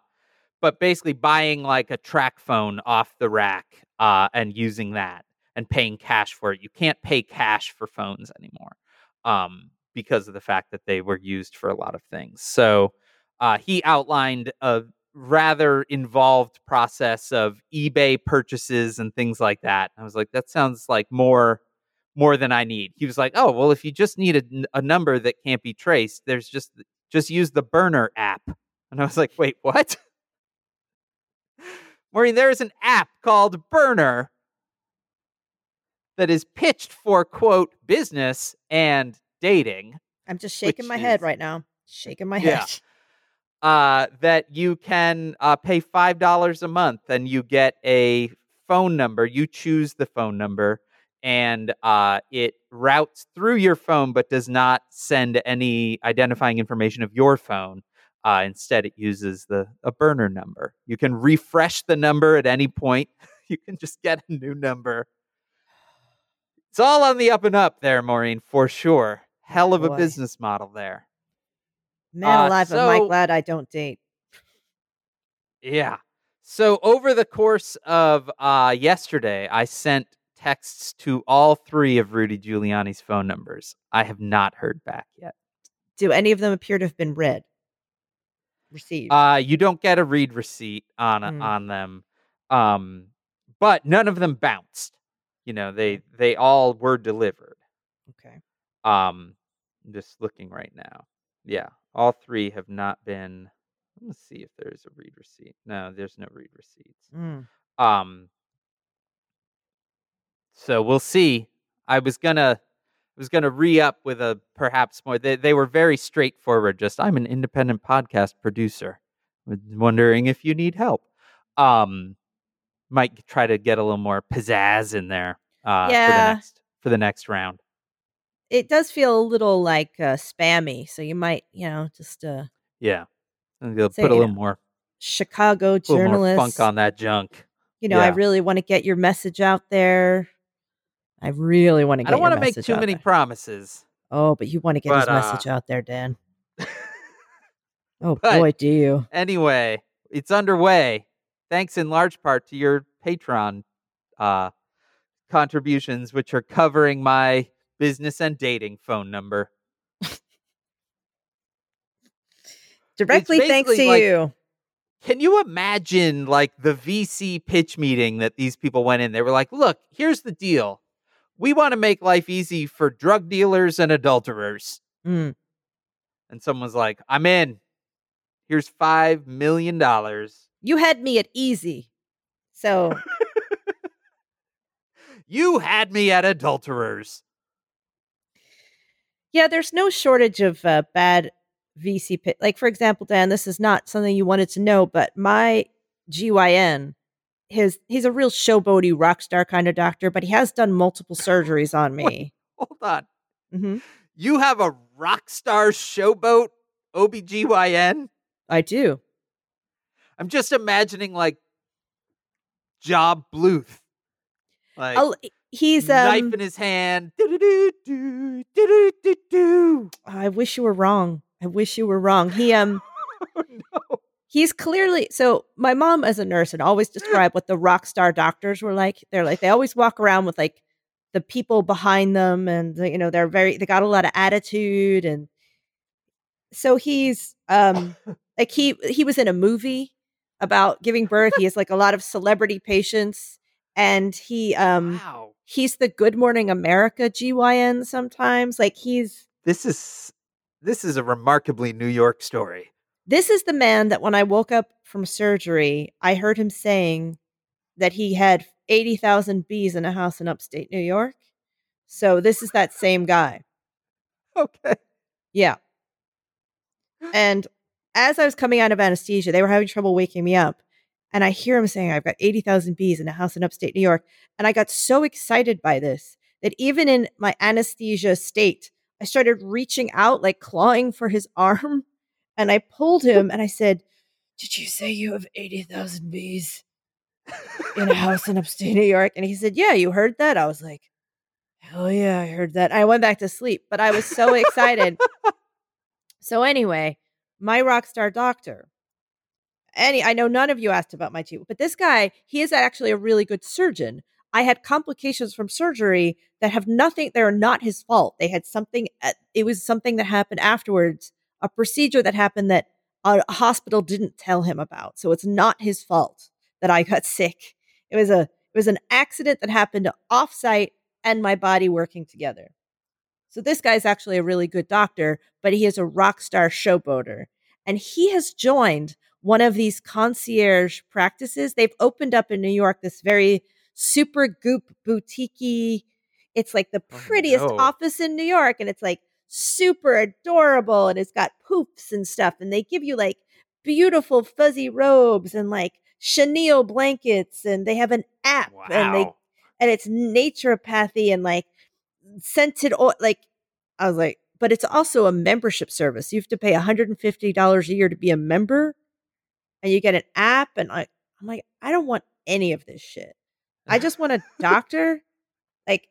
but basically buying like a TracFone off the rack uh and using that and paying cash for it you can't pay cash for phones anymore um because of the fact that they were used for a lot of things so uh he outlined a rather involved process of eBay purchases and things like that. I was like, that sounds like more more than I need. He was like, oh well, if you just need a number that can't be traced, there's just just use the burner app. And I was like, wait, what? Maureen, there is an app called Burner that is pitched for quote business and dating. I'm just shaking my head right now. Shaking my Yeah. head. uh, that you can uh, pay five dollars a month and you get a phone number. You choose the phone number, and uh, it routes through your phone, but does not send any identifying information of your phone. Uh, instead, it uses the a burner number. You can refresh the number at any point. You can just get a new number. It's all on the up and up there, Maureen, for sure. Hell of a Boy. business model there. Man Uh, alive, am I so- glad I don't date. Yeah. So over the course of uh, yesterday, I sent texts to all three of Rudy Giuliani's phone numbers. I have not heard back yet. Do any of them appear to have been read? Received. Uh, you don't get a read receipt on Mm. on them, um, but none of them bounced. You know, they they all were delivered. okay. Um, I'm just looking right now. Yeah, all three have not been. Let's see if there's a read receipt. No, there's no read receipts. Mm. Um so we'll see. I was gonna Was gonna re up with a perhaps more they they were very straightforward, just I'm an independent podcast producer. Wondering if you need help. Um might try to get a little more pizzazz in there uh for Yeah. the next for the next round. It does feel a little like uh, spammy, so you might, you know, just uh, Yeah. They'll Say, put a little know, more, Chicago a little more journalist. funk on that junk. you know, I really want to get your message out there. I really want to get I don't want to make too many promises. Oh, but you want to get his uh, message out there, Dan. Oh but- boy, do you. anyway, it's underway. Thanks in large part to your Patreon uh, contributions, which are covering my business and dating phone number. Directly thanks to like- you. Can you imagine like the VC pitch meeting that these people went in? They were like, look, here's the deal. We want to make life easy for drug dealers and adulterers. Mm. And someone's like, I'm in. Here's $5 million. You had me at easy. So You had me at adulterers. yeah, there's no shortage of uh, bad VC pit. Like for example, Dan, this is not something you wanted to know, but my GYN, his he's a real showboaty rock star kind of doctor, but he has done multiple surgeries on me. Hold on. hmm You have a rock star showboat OBGYN? I do. I'm just imagining like Gob Bluth. Like Oh, he's knife um. in his hand. I wish you were wrong. I wish you were wrong. He um. Oh, no. He's clearly so my mom as a nurse had always described what the rock star doctors were like they're like they always walk around with like the people behind them and you know they're very they got a lot of attitude and so he's um like he he was in a movie about giving birth he has like a lot of celebrity patients and he um wow. he's the good morning america gyn sometimes like he's This is this is a remarkably New York story. This is the man that when I woke up from surgery, I heard him saying that he had 80,000 bees in a house in upstate New York. So this is that same guy. Okay. Yeah. And as I was coming out of anesthesia, they were having trouble waking me up. And I hear him saying, I've got 80,000 bees in a house in upstate New York. And I got so excited by this that even in my anesthesia state, I started reaching out, like clawing for his arm. And I pulled him and I said, Did you say you have 80,000 bees in a house in upstate New York? And he said, Yeah, you heard that? I was like, Hell yeah, I heard that. I went back to sleep, but I was so excited. so anyway, my rock star doctor. Any, I know none of you asked about my G, but this guy, he is actually a really good surgeon. I had complications from surgery that have nothing. They're not his fault. They had something. uh, It was something that happened afterwards, a procedure that happened that a hospital didn't tell him about. So it's not his fault that I got sick. It was a it was an accident that happened offsite and my body working together. So this guy's actually a really good doctor, but he is a rock star showboater. And he has joined one of these concierge practices. They've opened up in New York this very super goop boutique it's like the Oh, prettiest no. office in New York and it's like super adorable and it's got poofs and stuff and they give you like beautiful fuzzy robes and like chenille blankets and they have an app and they and it's naturopathy and like scented oil like I was like but it's also a membership service. You have to pay $150 a year to be a member and you get an app and I I'm like I don't want any of this shit. I just want a doctor. Like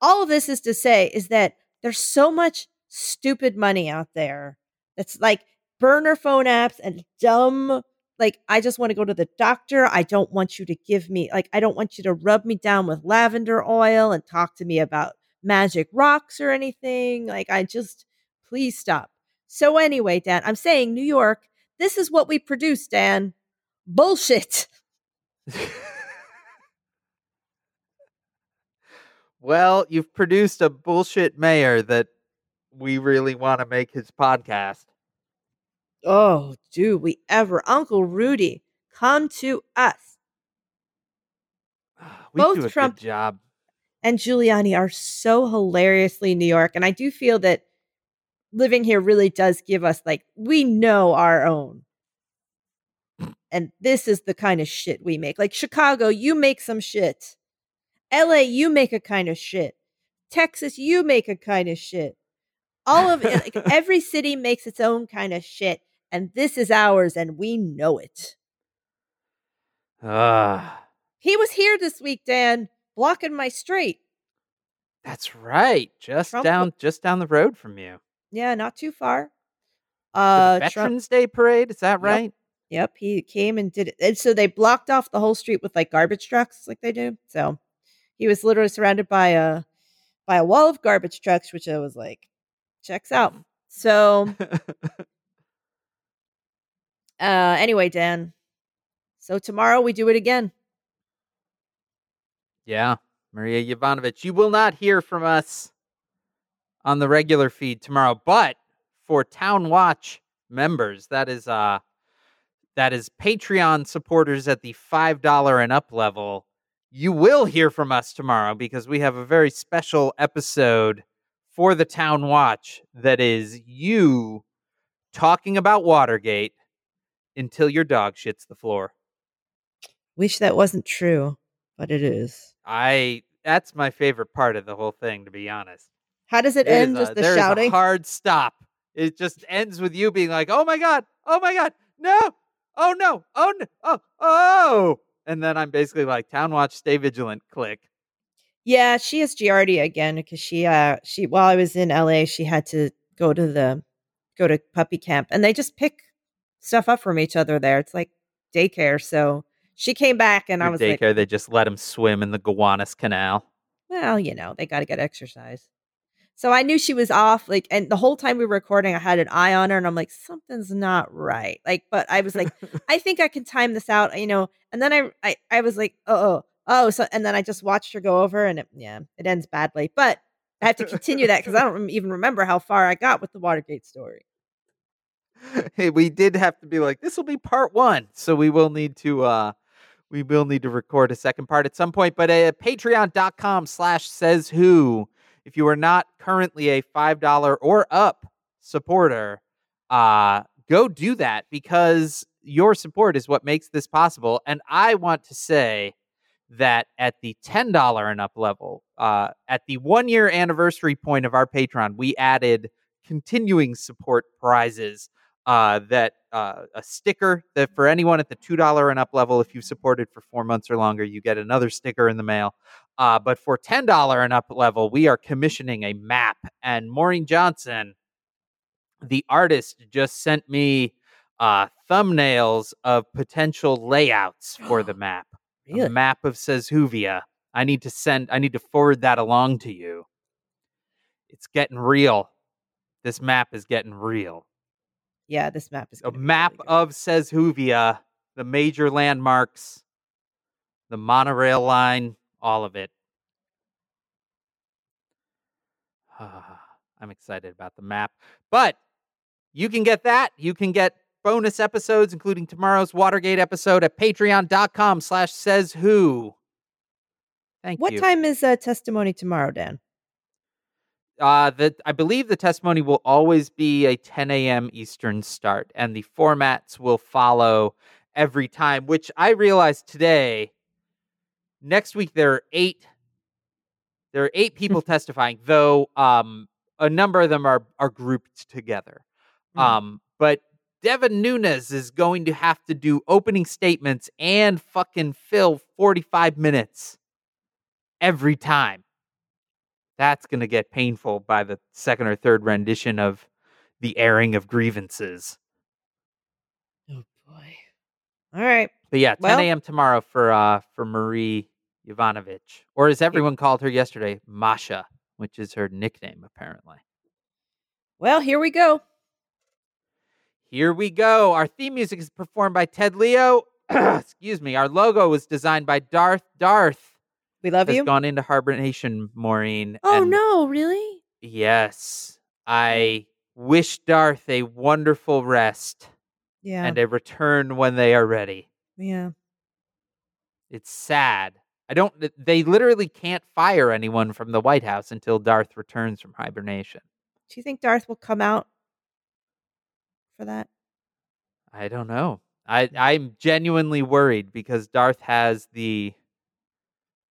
all of this is to say is that there's so much stupid money out there that's like burner phone apps and dumb like I just want to go to the doctor. I don't want you to give me like I don't want you to rub me down with lavender oil and talk to me about magic rocks or anything. Like I just please stop. So anyway, Dan, I'm saying New York, this is what we produce, Dan. Bullshit. well, you've produced a bullshit mayor that we really want to make his podcast. Oh, do we ever? Uncle Rudy, come to us. Ah, we Both do a Trump- good job. And Giuliani are so hilariously New York. And I do feel that living here really does give us, like, we know our own. And this is the kind of shit we make. Like, Chicago, you make some shit. LA, you make a kind of shit. Texas, you make a kind of shit. All of it, like, every city makes its own kind of shit. And this is ours, and we know it. Ah, He was here this week, Dan, blocking my street. that's right. Just Trump- down, just down the road from you. Yeah, not too far. Uh, the Trump, Veterans Day parade. Is that right? yep, he came and did it. And so they blocked off the whole street with like garbage trucks, like they do. So he was literally surrounded by a by a wall of garbage trucks, which I was like, checks out. So uh, anyway, Dan. So tomorrow we do it again. Yeah, Maria Yovanovitch. You will not hear from us on the regular feed tomorrow, but for Town Watch members, that is uh that is Patreon supporters at the five dollar and up level. You will hear from us tomorrow because we have a very special episode for the Town Watch that is you talking about Watergate until your dog shits the floor. Wish that wasn't true, but it is. I that's my favorite part of the whole thing, to be honest. How does it, It end? a- the there is a shouting? hard stop. It just ends with you being like, "Oh my god, oh my god, no, oh no, oh no, oh oh," and then I'm basically like, "Town watch, stay vigilant." Click. Yeah, she is Giardia again because she uh she while I was in LA, she had to go to the go to puppy camp and they just pick stuff up from each other there. It's like daycare. So she came back and I was daycare, like, they just let him swim in the Gowanus Canal. well, you know, they got to get exercise. So I knew she was off like and the whole time we were recording I had an eye on her and I'm like something's not right. Like but I was like I think I can time this out, you know. And then I I, I was like, oh, oh, oh, so and then I just watched her go over, and it, yeah, it ends badly. But I have to continue that because I don't even remember how far I got with the Watergate story. hey, we did have to be like, this will be part one, so we will need to uh we will need to record a second part at some point. But uh, patreon.com slash says who. If you are not currently a five dollar or up supporter, uh, go do that because your support is what makes this possible. And I want to say that at the ten dollar and up level, uh, at the one year anniversary point of our Patreon, we added continuing support prizes uh, that uh, a sticker that for anyone at the two dollar and up level, if you've supported for four months or longer, you get another sticker in the mail. Uh, but for ten dollar and up level, we are commissioning a map, and Maureen Johnson, the artist, just sent me uh, thumbnails of potential layouts for the map. Really? A map of Seshuvia. I need to send. I need to forward that along to you. It's getting real. This map is getting real. Yeah, this map is A map really of says Hoovia, the major landmarks, the monorail line, all of it. I'm excited about the map. But you can get that. You can get bonus episodes, including tomorrow's Watergate episode at patreon.com slash says who. Thank What you. What time is uh, testimony tomorrow, Dan? Uh, the, I believe the testimony will always be a 10 a.m. Eastern start, and the formats will follow every time, which I realized today. Next week, there are eight. There are eight people testifying, though um, a number of them are, are grouped together. Mm. Um, but Devin Nunes is going to have to do opening statements and fucking fill 45 minutes every time. That's going to get painful by the second or third rendition of the airing of grievances. Oh boy. All right. But yeah, 10 Well- a.m. tomorrow for uh for Marie Ivanovich, or as everyone called her yesterday, Masha, which is her nickname apparently. Well, here we go. Here we go. Our theme music is performed by Ted Leo. Excuse me. Our logo was designed by Darth Darth. We love you. has you. gone into hibernation, Maureen. Oh no, really? Yes. I wish Darth a wonderful rest Yeah. and a return when they are ready. yeah. It's sad. I don't they literally can't fire anyone from the White House until Darth returns from hibernation. Do you think Darth will come out for that? I don't know. I I'm genuinely worried because Darth has the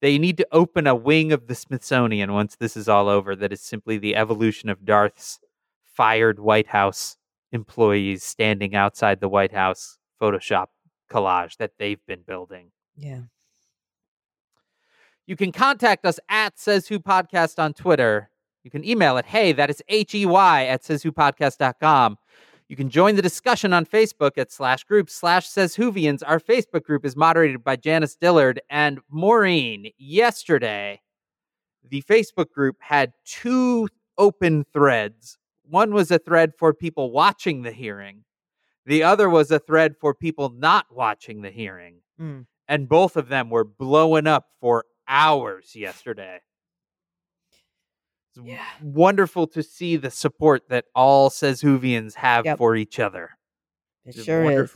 they need to open a wing of the Smithsonian once this is all over that is simply the evolution of Darth's fired White House employees standing outside the White House Photoshop collage that they've been building. Yeah. You can contact us at Says Who Podcast on Twitter. You can email it, hey, that is H E Y at says who podcast.com. You can join the discussion on Facebook at slash group slash says Whovians. Our Facebook group is moderated by Janice Dillard and Maureen. Yesterday, the Facebook group had two open threads. One was a thread for people watching the hearing, the other was a thread for people not watching the hearing Mm. and both of them were blowing up for hours yesterday. It's Yeah. wonderful to see the support that all says Whovians have Yep. for each other. It It's sure is.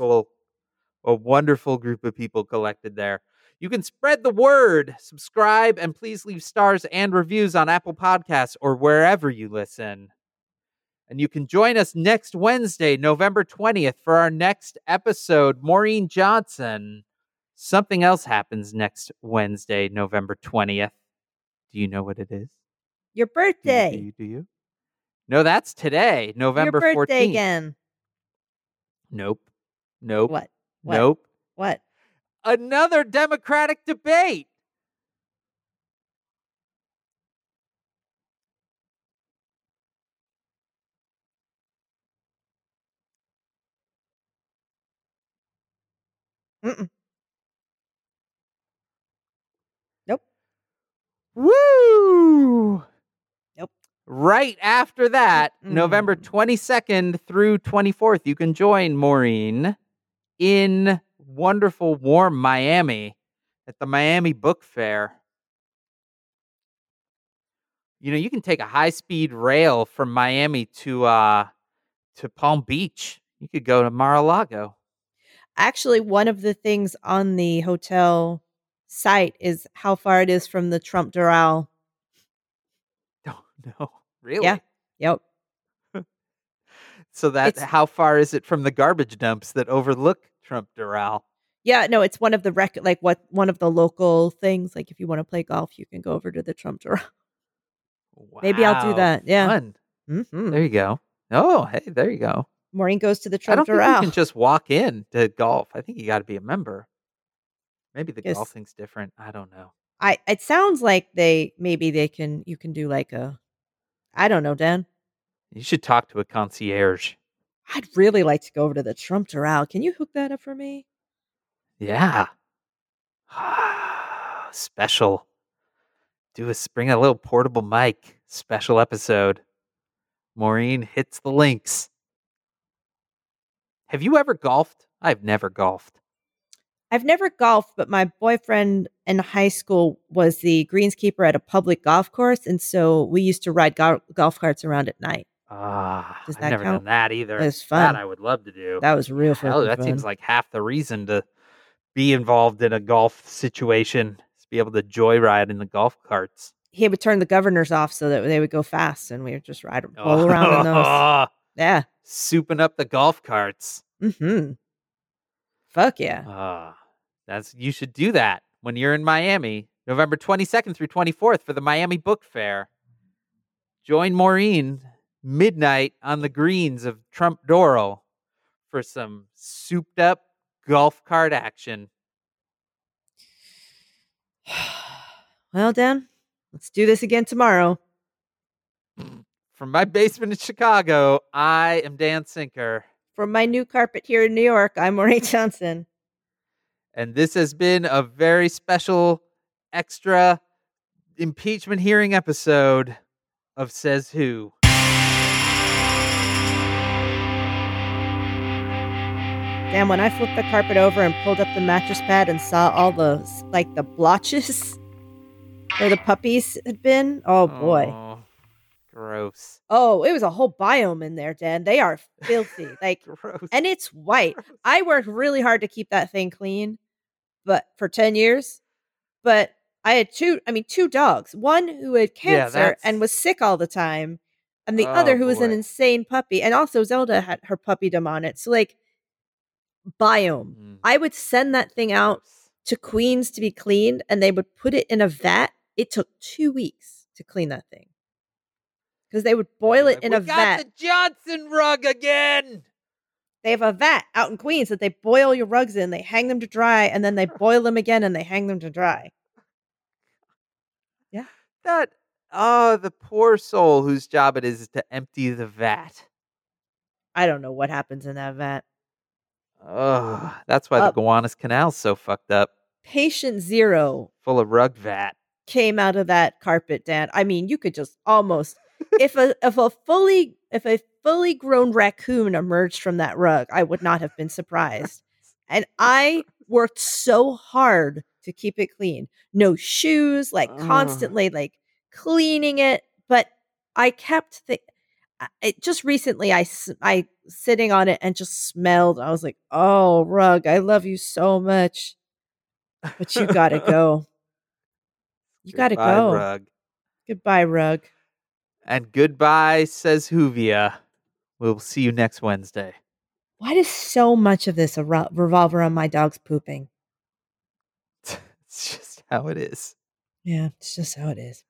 a wonderful group of people collected there. You can spread the word, subscribe, and please leave stars and reviews on Apple Podcasts or wherever you listen. And you can join us next Wednesday, November 20th, for our next episode. Maureen Johnson. Something else happens next Wednesday, November 20th. Do you know what it is? Your Do you, birthday. do you? Do you? No, that's today, November Your birthday 14th. again. Nope. Nope. What? What? Nope. What? Another Democratic debate. Mm-mm. Nope. Woo! Right after that, November Mm-mm. 22nd through 24th, you can join Maureen in wonderful, warm Miami at the Miami Book Fair. You know, you can take a high speed rail from Miami to uh to Palm Beach. You could go to Mar-a-Lago. Actually, one of the things on the hotel site is how far it is from the Trump Doral. No, really? Yeah. Yep. So that It's- how far is it from the garbage dumps that overlook Trump Doral? Yeah, no, it's one of the rec like what one of the local things. Like if you want to play golf, you can go over to the Trump Doral. Wow. Maybe I'll do that. Yeah. Fun. hmm There you go. Oh, hey, there you go. Maureen goes to the I Trump don't think Doral. you can just walk in to golf. I think you got to be a member. Maybe the Yes. golfing's different. I don't know. I it sounds like they maybe they can you can do like a I don't know, Dan. You should talk to a concierge. I'd really like to go over to the Trump Doral. Can you hook that up for me? Yeah. Special. Do a bring a little portable mic. Special episode. Maureen hits the links. Have you ever golfed? I've never golfed. I've never golfed, but my boyfriend in high school was the greenskeeper at a public golf course, and so we used to ride go- golf carts around at night. Ah, Does I've that never count? done that either. It was That fun. I would love to do. That was real Hell, fucking that fun. seems like half the reason to be involved in a golf situation is be able to joyride in the golf carts. he would turn the governors off so that they would go fast, and we would just ride roll around in those. Yeah. Souping up the golf carts. Hmm. Fuck yeah. Ah, that's you should do that when you're in Miami, November 22nd through 24th for the Miami Book Fair. Join Maureen midnight on the greens of Trump Doral for some souped up golf cart action. well, Dan, let's do this again tomorrow. From my basement in Chicago, I am Dan Sinker, From my new carpet here in New York, I'm Maureen Johnson. And this has been a very special extra impeachment hearing episode of Says Who. Dan, when I flipped the carpet over and pulled up the mattress pad and saw all those, like the blotches where the puppies had been, oh boy. Oh, gross. Oh, it was a whole biome in there, Dan. They are filthy. Like and it's white. I worked really hard to keep that thing clean, but for 10 years. But I had two, I mean, two dogs. One who had cancer that's- and was sick all the time, and the Oh, other who was an insane puppy. And also Zelda had her puppydom on it. So like biome. Mm, I would send that thing out to Queens to be cleaned, and they would put it in a vat. It took two weeks to clean that thing. Because they would boil it Like, in "We a got vat. the Johnson rug again. They have a vat out in Queens that they boil your rugs in. They hang them to dry, and then they boil them again, and they hang them to dry. Yeah. That oh, the poor soul whose job it is to empty the vat. I don't know what happens in that vat. Oh, that's why Uh, the Gowanus Canal's so fucked up, Patient zero full of rug vat. came out of that carpet, Dad. I mean, you could just almost if a if a fully if a fully grown raccoon emerged from that rug, I would not have been surprised. And I worked so hard to keep it clean. No shoes, like constantly like cleaning it, but I kept the it just recently I s- I sitting on it and just smelled. I was like, "Oh, rug, I love you so much." But you got to go. You got to go. Rug. Goodbye, rug. And goodbye, says Huvia. We'll see you next Wednesday. Why does so much of this revolve around my dog's pooping? it's just how it is. Yeah, it's just how it is.